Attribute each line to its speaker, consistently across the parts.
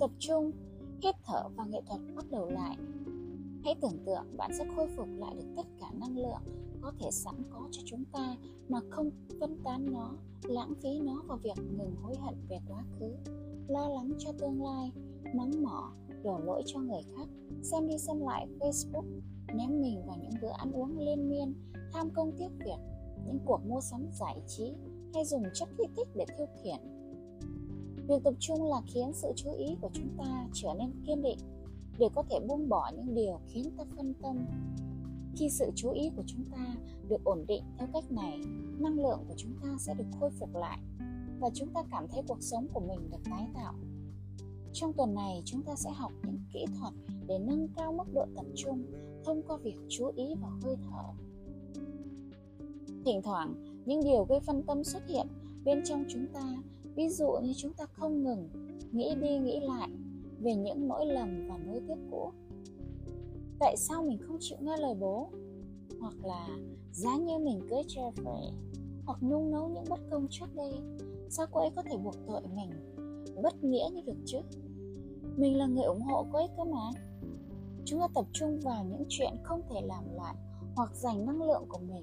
Speaker 1: tập trung, hít thở và nghệ thuật bắt đầu lại. Hãy tưởng tượng bạn sẽ khôi phục lại được tất cả năng lượng có thể sẵn có cho chúng ta mà không phân tán nó, lãng phí nó vào việc ngừng hối hận về quá khứ. Lo lắng cho tương lai, mắng mỏ, đổ lỗi cho người khác. Xem đi xem lại facebook, ném mình vào những bữa ăn uống liên miên, tham công tiếc việc, những cuộc mua sắm giải trí, hay dùng chất kích thích để thiêu khiển việc tập trung là khiến sự chú ý của chúng ta trở nên kiên định để có thể buông bỏ những điều khiến ta phân tâm. Khi sự chú ý của chúng ta được ổn định theo cách này, năng lượng của chúng ta sẽ được khôi phục lại và chúng ta cảm thấy cuộc sống của mình được tái tạo. Trong tuần này, chúng ta sẽ học những kỹ thuật để nâng cao mức độ tập trung thông qua việc chú ý vào hơi thở. Thỉnh thoảng, những điều gây phân tâm xuất hiện bên trong chúng ta ví dụ như chúng ta không ngừng nghĩ đi nghĩ lại về những lỗi lầm và nối tiếc cũ. Tại sao mình không chịu nghe lời bố? Hoặc là giá như mình cưới Jeffrey, hoặc nung nấu những bất công trước đây, sao cô ấy có thể buộc tội mình bất nghĩa như được chứ? Mình là người ủng hộ cô ấy cơ mà. Chúng ta tập trung vào những chuyện không thể làm lại hoặc dành năng lượng của mình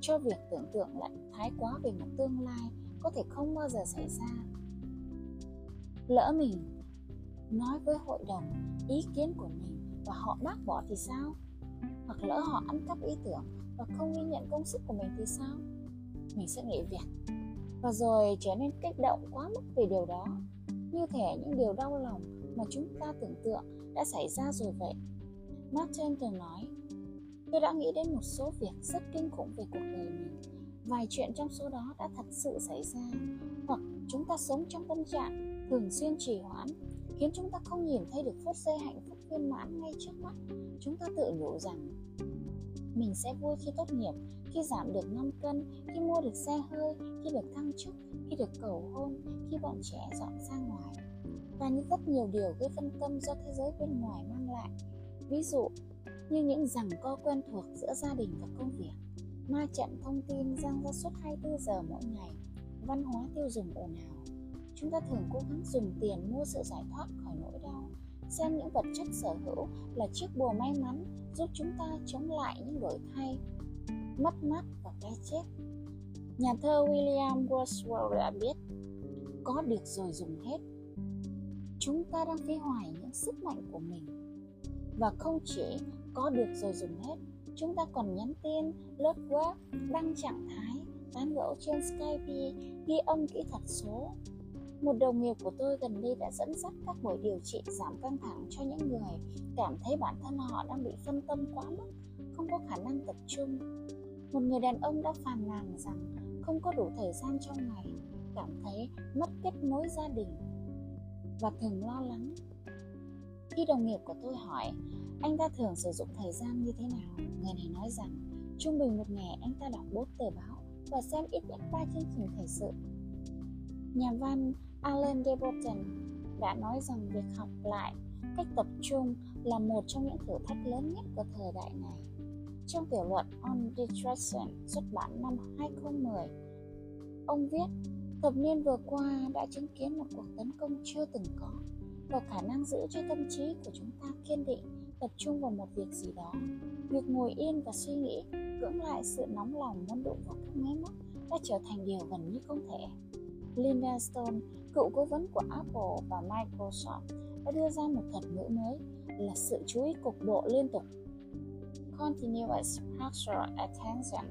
Speaker 1: cho việc tưởng tượng lại thái quá về một tương lai có thể không bao giờ xảy ra. Lỡ mình nói với hội đồng ý kiến của mình và họ bác bỏ thì sao? Hoặc lỡ họ ăn cắp ý tưởng và không ghi nhận công sức của mình thì sao? Mình sẽ nghỉ việc. Và rồi trở nên kích động quá mức về điều đó. Như thể những điều đau lòng mà chúng ta tưởng tượng đã xảy ra rồi vậy. Martin từng nói, tôi đã nghĩ đến một số việc rất kinh khủng về cuộc đời mình vài chuyện trong số đó đã thật sự xảy ra, hoặc chúng ta sống trong tâm trạng thường xuyên trì hoãn, khiến chúng ta không nhìn thấy được phút giây hạnh phúc viên mãn ngay trước mắt. Chúng ta tự nhủ rằng mình sẽ vui khi tốt nghiệp, khi giảm được 5 cân, khi mua được xe hơi, khi được thăng chức, khi được cầu hôn, khi bọn trẻ dọn ra ngoài. Và như rất nhiều điều gây phân tâm do thế giới bên ngoài mang lại. Ví dụ như những rằng co quen thuộc giữa gia đình và công việc ma trận thông tin giang ra suốt 24 giờ mỗi ngày. Văn hóa tiêu dùng ồn ào. Chúng ta thường cố gắng dùng tiền mua sự giải thoát khỏi nỗi đau. Xem những vật chất sở hữu là chiếc bùa may mắn giúp chúng ta chống lại những đổi thay, mất mát và cái chết. Nhà thơ William Wordsworth đã biết, có được rồi dùng hết. Chúng ta đang phí hoài những sức mạnh của mình. Và không chỉ có được rồi dùng hết chúng ta còn nhắn tin lướt web đăng trạng thái, tán gẫu trên skype, ghi âm kỹ thuật số. Một đồng nghiệp của tôi gần đây đã dẫn dắt các buổi điều trị giảm căng thẳng cho những người cảm thấy bản thân họ đang bị phân tâm quá mức, không có khả năng tập trung. Một người đàn ông đã phàn nàn rằng không có đủ thời gian trong ngày, cảm thấy mất kết nối gia đình và thường lo lắng. Khi đồng nghiệp của tôi hỏi anh ta thường sử dụng thời gian như thế nào người này nói rằng trung bình một ngày anh ta đọc bốn tờ báo và xem ít nhất ba chương trình thời sự nhà văn Alan de Botton đã nói rằng việc học lại cách tập trung là một trong những thử thách lớn nhất của thời đại này. Trong tiểu luận On Distraction xuất bản năm 2010, ông viết Thập niên vừa qua đã chứng kiến một cuộc tấn công chưa từng có vào khả năng giữ cho tâm trí của chúng ta kiên định, tập trung vào một việc gì đó. Việc ngồi yên và suy nghĩ, cưỡng lại sự nóng lòng muốn đụng vào các máy móc đã trở thành điều gần như không thể. Linda Stone, cựu cố vấn của Apple và Microsoft, đã đưa ra một thuật ngữ mới là sự chú ý cục bộ liên tục Continuous Partial Attention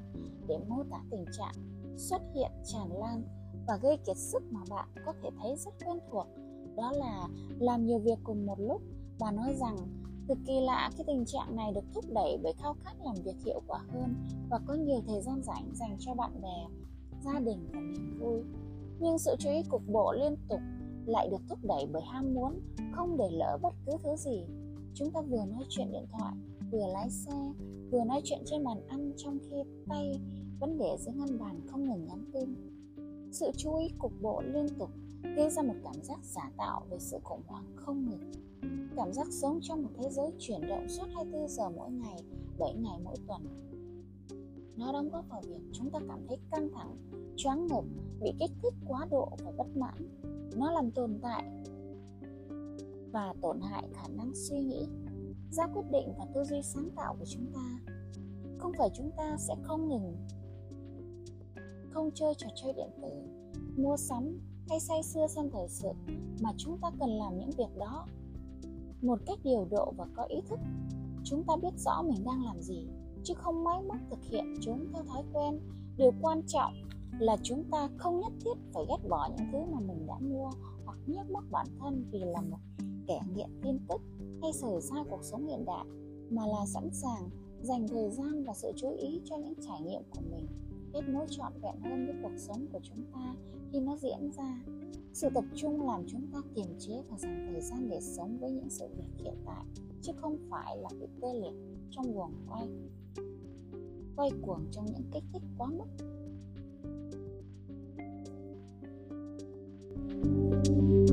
Speaker 1: để mô tả tình trạng xuất hiện tràn lan và gây kiệt sức mà bạn có thể thấy rất quen thuộc đó là làm nhiều việc cùng một lúc và nói rằng thực kỳ lạ cái tình trạng này được thúc đẩy bởi khao khát làm việc hiệu quả hơn và có nhiều thời gian rảnh dành cho bạn bè, gia đình và niềm vui. Nhưng sự chú ý cục bộ liên tục lại được thúc đẩy bởi ham muốn không để lỡ bất cứ thứ gì. Chúng ta vừa nói chuyện điện thoại, vừa lái xe, vừa nói chuyện trên bàn ăn trong khi tay vẫn để dưới ngăn bàn không ngừng nhắn tin. Sự chú ý cục bộ liên tục gây ra một cảm giác giả tạo về sự khủng hoảng không ngừng cảm giác sống trong một thế giới chuyển động suốt 24 giờ mỗi ngày 7 ngày mỗi tuần. Nó đóng góp vào việc chúng ta cảm thấy căng thẳng, choáng ngợp, bị kích thích quá độ và bất mãn. Nó làm tồn tại và tổn hại khả năng suy nghĩ, ra quyết định và tư duy sáng tạo của chúng ta. Không phải chúng ta sẽ không ngừng, không chơi trò chơi điện tử, mua sắm hay say sưa xem thời sự, mà chúng ta cần làm những việc đó một cách điều độ và có ý thức. Chúng ta biết rõ mình đang làm gì, chứ không máy móc thực hiện chúng theo thói quen. Điều quan trọng là chúng ta không nhất thiết phải ghét bỏ những thứ mà mình đã mua hoặc nhức mắc bản thân vì là một kẻ nghiện tin tức hay xảy ra cuộc sống hiện đại, mà là sẵn sàng dành thời gian và sự chú ý cho những trải nghiệm của mình. Kết nối trọn vẹn hơn với cuộc sống của chúng ta khi nó diễn ra sự tập trung làm chúng ta kiềm chế và dành thời gian để sống với những sự việc hiện tại, chứ không phải là bị tê liệt trong guồng quay quay cuồng trong những kích thích quá mức. thank you